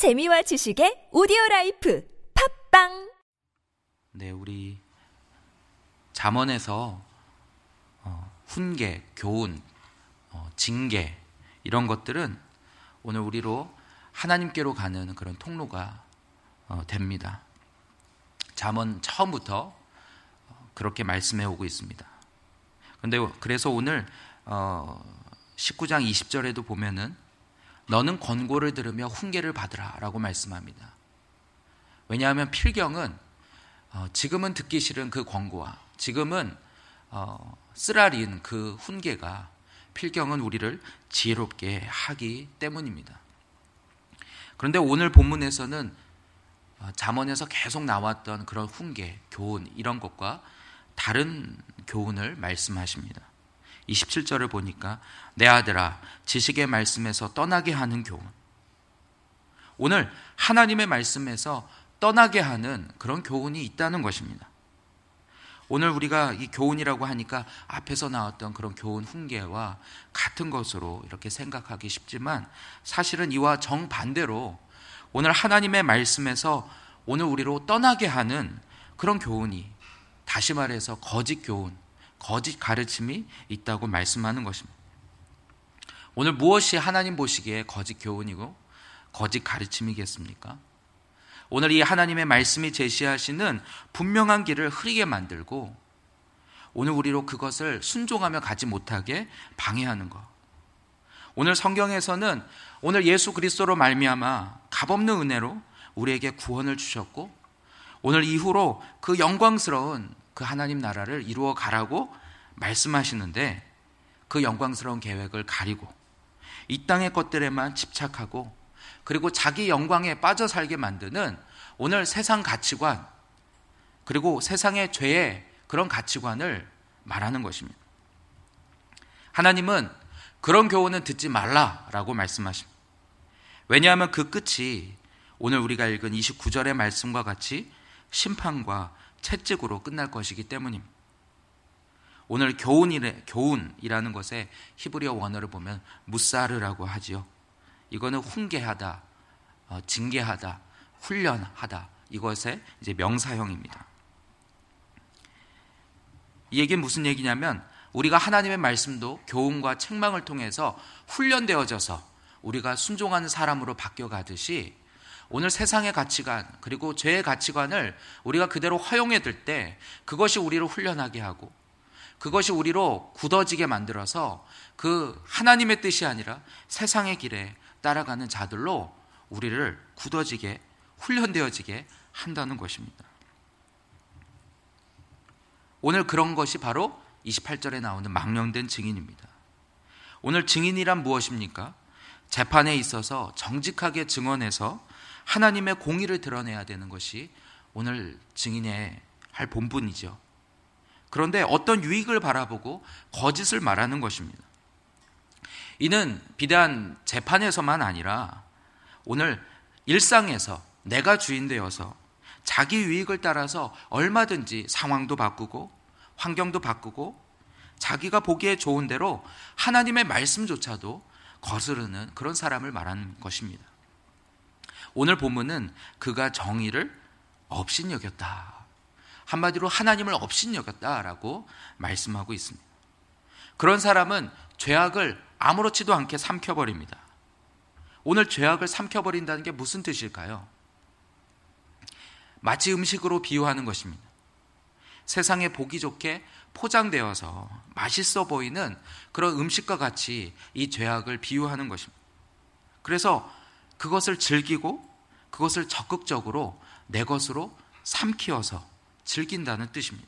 재미와 지식의 오디오 라이프 팟빵 네, 우리 잠언에서 어, 훈계, 교훈, 어, 징계 이런 것들은 오늘 우리로 하나님께로 가는 그런 통로가 어, 됩니다. 잠언 처음부터 어, 그렇게 말씀해 오고 있습니다. 근데 그래서 오늘 어, 19장 20절에도 보면은 너는 권고를 들으며 훈계를 받으라 라고 말씀합니다. 왜냐하면 필경은 어, 지금은 듣기 싫은 그 권고와 지금은 어, 쓰라린 그 훈계가 필경은 우리를 지혜롭게 하기 때문입니다. 그런데 오늘 본문에서는 어, 잠언에서 계속 나왔던 그런 훈계, 교훈 이런 것과 다른 교훈을 말씀하십니다. 27절을 보니까 내 아들아 지식의 말씀에서 떠나게 하는 교훈. 오늘 하나님의 말씀에서 떠나게 하는 그런 교훈이 있다는 것입니다. 오늘 우리가 이 교훈이라고 하니까 앞에서 나왔던 그런 교훈 훈계와 같은 것으로 이렇게 생각하기 쉽지만 사실은 이와 정반대로 오늘 하나님의 말씀에서 오늘 우리로 떠나게 하는 그런 교훈이 다시 말해서 거짓 교훈, 거짓 가르침이 있다고 말씀하는 것입니다. 오늘 무엇이 하나님 보시기에 거짓 교훈이고 거짓 가르침이겠습니까? 오늘 이 하나님의 말씀이 제시하시는 분명한 길을 흐리게 만들고 오늘 우리로 그것을 순종하며 가지 못하게 방해하는 것. 오늘 성경에서는 오늘 예수 그리스도로 말미암아 값없는 은혜로 우리에게 구원을 주셨고 오늘 이후로 그 영광스러운 그 하나님 나라를 이루어 가라고 말씀하시는데 그 영광스러운 계획을 가리고 이 땅의 것들에만 집착하고 그리고 자기 영광에 빠져 살게 만드는 오늘 세상 가치관 그리고 세상의 죄의 그런 가치관을 말하는 것입니다. 하나님은 그런 교훈은 듣지 말라라고 말씀하십니다. 왜냐하면 그 끝이 오늘 우리가 읽은 29절의 말씀과 같이 심판과 채찍으로 끝날 것이기 때문입니다. 오늘 교훈이래, 교훈이라는 것에 히브리어 원어를 보면 무사르라고 하지요. 이거는 훈계하다, 어, 징계하다, 훈련하다. 이것의 이제 명사형입니다. 이 얘기는 무슨 얘기냐면 우리가 하나님의 말씀도 교훈과 책망을 통해서 훈련되어져서 우리가 순종하는 사람으로 바뀌어 가듯이 오늘 세상의 가치관 그리고 죄의 가치관을 우리가 그대로 허용해 둘 때 그것이 우리를 훈련하게 하고 그것이 우리로 굳어지게 만들어서 그 하나님의 뜻이 아니라 세상의 길에 따라가는 자들로 우리를 굳어지게 훈련되어지게 한다는 것입니다. 오늘 그런 것이 바로 28절에 나오는 망령된 증인입니다. 오늘 증인이란 무엇입니까? 재판에 있어서 정직하게 증언해서 하나님의 공의를 드러내야 되는 것이 오늘 증인의 할 본분이죠. 그런데 어떤 유익을 바라보고 거짓을 말하는 것입니다. 이는 비단 재판에서만 아니라 오늘 일상에서 내가 주인 되어서 자기 유익을 따라서 얼마든지 상황도 바꾸고 환경도 바꾸고 자기가 보기에 좋은 대로 하나님의 말씀조차도 거스르는 그런 사람을 말하는 것입니다. 오늘 본문은 그가 정의를 업신여겼다. 한마디로 하나님을 업신여겼다라고 말씀하고 있습니다. 그런 사람은 죄악을 아무렇지도 않게 삼켜버립니다. 오늘 죄악을 삼켜버린다는 게 무슨 뜻일까요? 마치 음식으로 비유하는 것입니다. 세상에 보기 좋게 포장되어서 맛있어 보이는 그런 음식과 같이 이 죄악을 비유하는 것입니다. 그래서 그것을 즐기고 그것을 적극적으로 내 것으로 삼키어서 즐긴다는 뜻입니다.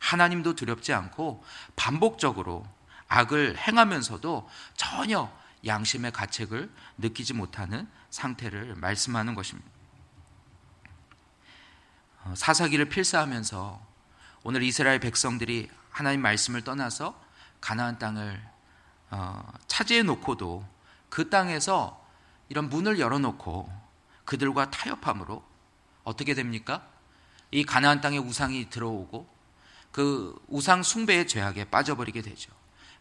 하나님도 두렵지 않고 반복적으로 악을 행하면서도 전혀 양심의 가책을 느끼지 못하는 상태를 말씀하는 것입니다. 어, 사사기를 필사하면서 오늘 이스라엘 백성들이 하나님 말씀을 떠나서 가나안 땅을 어, 차지해 놓고도 그 땅에서 이런 문을 열어놓고 그들과 타협함으로 어떻게 됩니까? 이 가나안 땅에 우상이 들어오고 그 우상 숭배의 죄악에 빠져버리게 되죠.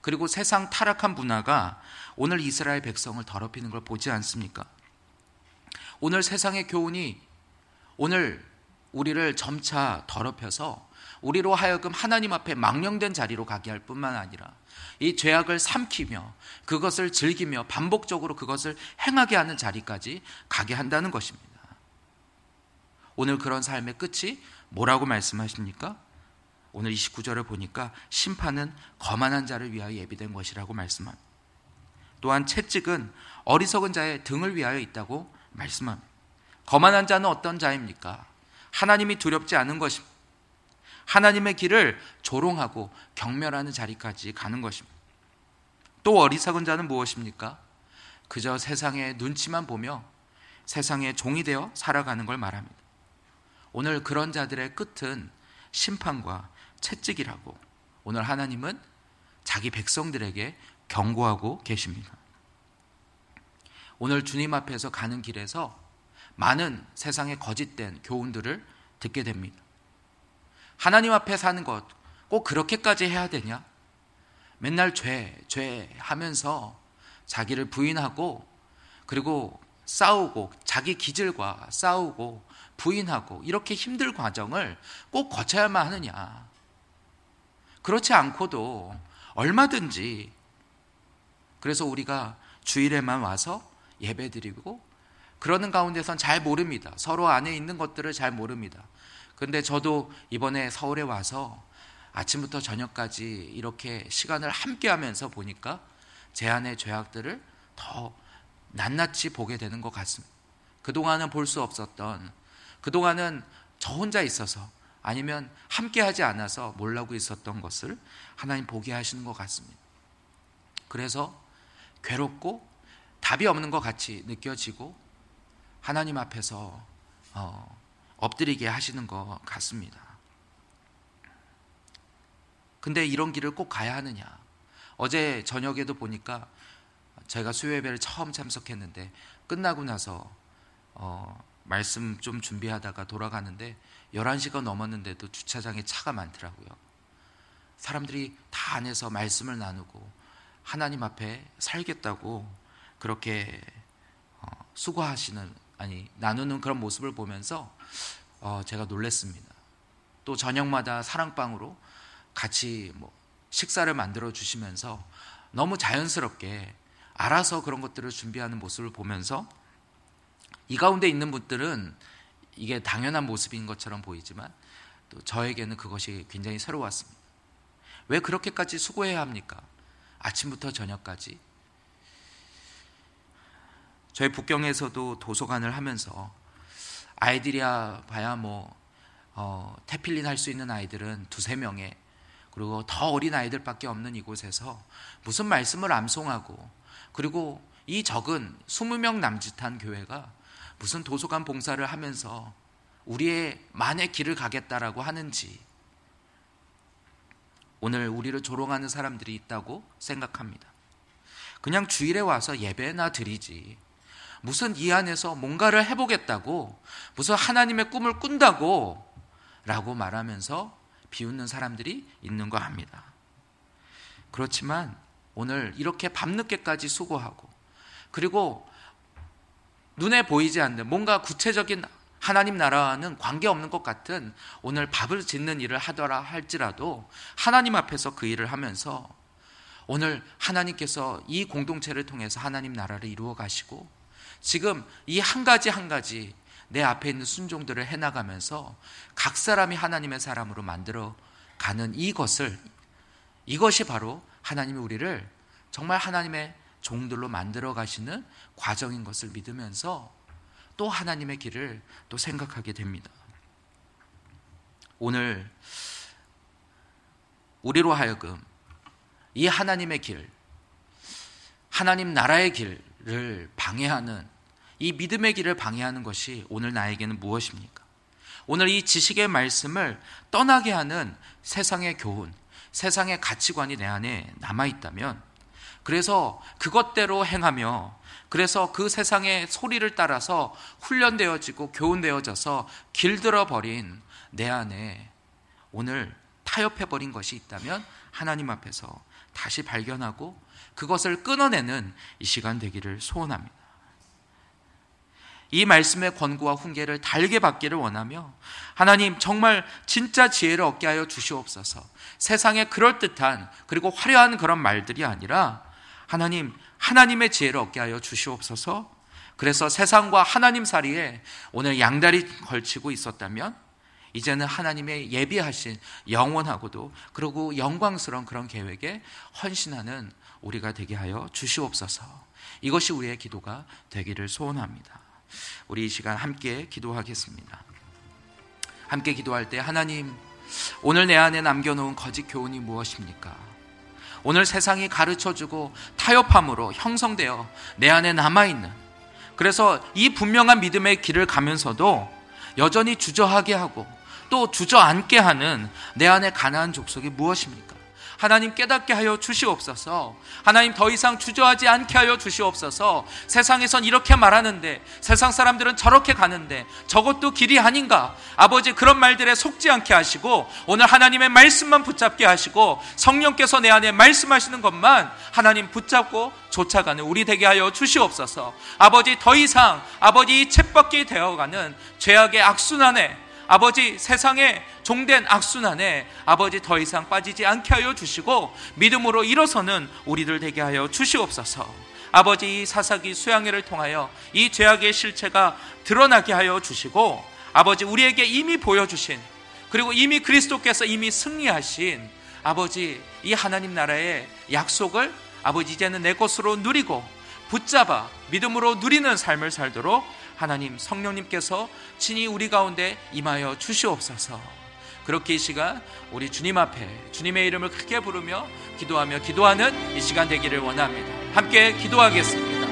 그리고 세상 타락한 문화가 오늘 이스라엘 백성을 더럽히는 걸 보지 않습니까? 오늘 세상의 교훈이 오늘 우리를 점차 더럽혀서 우리로 하여금 하나님 앞에 망령된 자리로 가게 할 뿐만 아니라 이 죄악을 삼키며 그것을 즐기며 반복적으로 그것을 행하게 하는 자리까지 가게 한다는 것입니다. 오늘 그런 삶의 끝이 뭐라고 말씀하십니까? 오늘 29절을 보니까 심판은 거만한 자를 위하여 예비된 것이라고 말씀합니다. 또한 채찍은 어리석은 자의 등을 위하여 있다고 말씀합니다. 거만한 자는 어떤 자입니까? 하나님이 두렵지 않은 것입니다. 하나님의 길을 조롱하고 경멸하는 자리까지 가는 것입니다. 또 어리석은 자는 무엇입니까? 그저 세상의 눈치만 보며 세상의 종이 되어 살아가는 걸 말합니다. 오늘 그런 자들의 끝은 심판과 채찍이라고 오늘 하나님은 자기 백성들에게 경고하고 계십니다. 오늘 주님 앞에서 가는 길에서 많은 세상의 거짓된 교훈들을 듣게 됩니다. 하나님 앞에 사는 것 꼭 그렇게까지 해야 되냐? 맨날 죄, 죄 하면서 자기를 부인하고 그리고 싸우고 자기 기질과 싸우고 부인하고 이렇게 힘들 과정을 꼭 거쳐야만 하느냐. 그렇지 않고도 얼마든지 그래서 우리가 주일에만 와서 예배 드리고 그러는 가운데선 잘 모릅니다. 서로 안에 있는 것들을 잘 모릅니다. 근데 저도 이번에 서울에 와서 아침부터 저녁까지 이렇게 시간을 함께 하면서 보니까 제 안의 죄악들을 더 낱낱이 보게 되는 것 같습니다. 그동안은 볼 수 없었던, 그동안은 저 혼자 있어서 아니면 함께 하지 않아서 몰라고 있었던 것을 하나님 보게 하시는 것 같습니다. 그래서 괴롭고 답이 없는 것 같이 느껴지고 하나님 앞에서 어, 엎드리게 하시는 것 같습니다. 근데 이런 길을 꼭 가야 하느냐? 어제 저녁에도 보니까 제가 수요예배를 처음 참석했는데 끝나고 나서 어, 말씀 좀 준비하다가 돌아가는데 11시가 넘었는데도 주차장에 차가 많더라고요. 사람들이 다 안에서 말씀을 나누고 하나님 앞에 살겠다고 그렇게 어, 수고하시는 아니 나누는 그런 모습을 보면서 어, 제가 놀랬습니다. 또 저녁마다 사랑방으로 같이 뭐 식사를 만들어 주시면서 너무 자연스럽게 알아서 그런 것들을 준비하는 모습을 보면서 이 가운데 있는 분들은 이게 당연한 모습인 것처럼 보이지만 또 저에게는 그것이 굉장히 새로웠습니다. 왜 그렇게까지 수고해야 합니까? 아침부터 저녁까지 저희 북경에서도 도서관을 하면서 아이들이야 봐야 뭐 어, 태필린 할 수 있는 아이들은 두세 명에 그리고 더 어린 아이들밖에 없는 이곳에서 무슨 말씀을 암송하고 그리고 이 적은 20명 남짓한 교회가 무슨 도서관 봉사를 하면서 우리의 만의 길을 가겠다라고 하는지 오늘 우리를 조롱하는 사람들이 있다고 생각합니다. 그냥 주일에 와서 예배나 드리지. 무슨 이 안에서 뭔가를 해보겠다고, 무슨 하나님의 꿈을 꾼다고, 라고 말하면서 비웃는 사람들이 있는 거 합니다. 그렇지만 오늘 이렇게 밤늦게까지 수고하고, 그리고 눈에 보이지 않는 뭔가 구체적인 하나님 나라와는 관계없는 것 같은 오늘 밥을 짓는 일을 하더라 할지라도 하나님 앞에서 그 일을 하면서 오늘 하나님께서 이 공동체를 통해서 하나님 나라를 이루어 가시고 지금 이 한 가지 한 가지 내 앞에 있는 순종들을 해나가면서 각 사람이 하나님의 사람으로 만들어 가는 이것을 이것이 바로 하나님이 우리를 정말 하나님의 종들로 만들어 가시는 과정인 것을 믿으면서 또 하나님의 길을 또 생각하게 됩니다. 오늘 우리로 하여금 이 하나님의 길, 하나님 나라의 길을 방해하는 이 믿음의 길을 방해하는 것이 오늘 나에게는 무엇입니까? 오늘 이 지식의 말씀을 떠나게 하는 세상의 교훈, 세상의 가치관이 내 안에 남아 있다면, 그래서 그것대로 행하며, 그래서 그 세상의 소리를 따라서 훈련되어지고 교훈되어져서 길들어 버린 내 안에 오늘 타협해 버린 것이 있다면 하나님 앞에서 다시 발견하고 그것을 끊어내는 이 시간 되기를 소원합니다. 이 말씀의 권고와 훈계를 달게 받기를 원하며 하나님 정말 진짜 지혜를 얻게 하여 주시옵소서. 세상에 그럴듯한 그리고 화려한 그런 말들이 아니라 하나님 하나님의 지혜를 얻게 하여 주시옵소서. 그래서 세상과 하나님 사이에 오늘 양다리 걸치고 있었다면 이제는 하나님의 예비하신 영원하고도 그리고 영광스러운 그런 계획에 헌신하는 우리가 되게 하여 주시옵소서. 이것이 우리의 기도가 되기를 소원합니다. 우리 이 시간 함께 기도하겠습니다. 함께 기도할 때 하나님 오늘 내 안에 남겨놓은 거짓 교훈이 무엇입니까? 오늘 세상이 가르쳐주고 타협함으로 형성되어 내 안에 남아있는 그래서 이 분명한 믿음의 길을 가면서도 여전히 주저하게 하고 또 주저앉게 하는 내 안에 가난한 족속이 무엇입니까? 하나님 깨닫게 하여 주시옵소서. 하나님 더 이상 주저하지 않게 하여 주시옵소서. 세상에선 이렇게 말하는데 세상 사람들은 저렇게 가는데 저것도 길이 아닌가? 아버지 그런 말들에 속지 않게 하시고 오늘 하나님의 말씀만 붙잡게 하시고 성령께서 내 안에 말씀하시는 것만 하나님 붙잡고 쫓아가는 우리 되게 하여 주시옵소서. 아버지 더 이상 아버지 챗벗기 되어가는 죄악의 악순환에 아버지 세상에 종된 악순환에 아버지 더 이상 빠지지 않게 하여 주시고 믿음으로 일어서는 우리들 되게 하여 주시옵소서. 아버지 이 사사기 수양회를 통하여 이 죄악의 실체가 드러나게 하여 주시고 아버지 우리에게 이미 보여주신 그리고 이미 그리스도께서 이미 승리하신 아버지 이 하나님 나라의 약속을 아버지 이제는 내 것으로 누리고 붙잡아 믿음으로 누리는 삶을 살도록 하나님 성령님께서 친히 우리 가운데 임하여 주시옵소서. 그렇게 이 시간 우리 주님 앞에 주님의 이름을 크게 부르며 기도하며 기도하는 이 시간 되기를 원합니다. 함께 기도하겠습니다.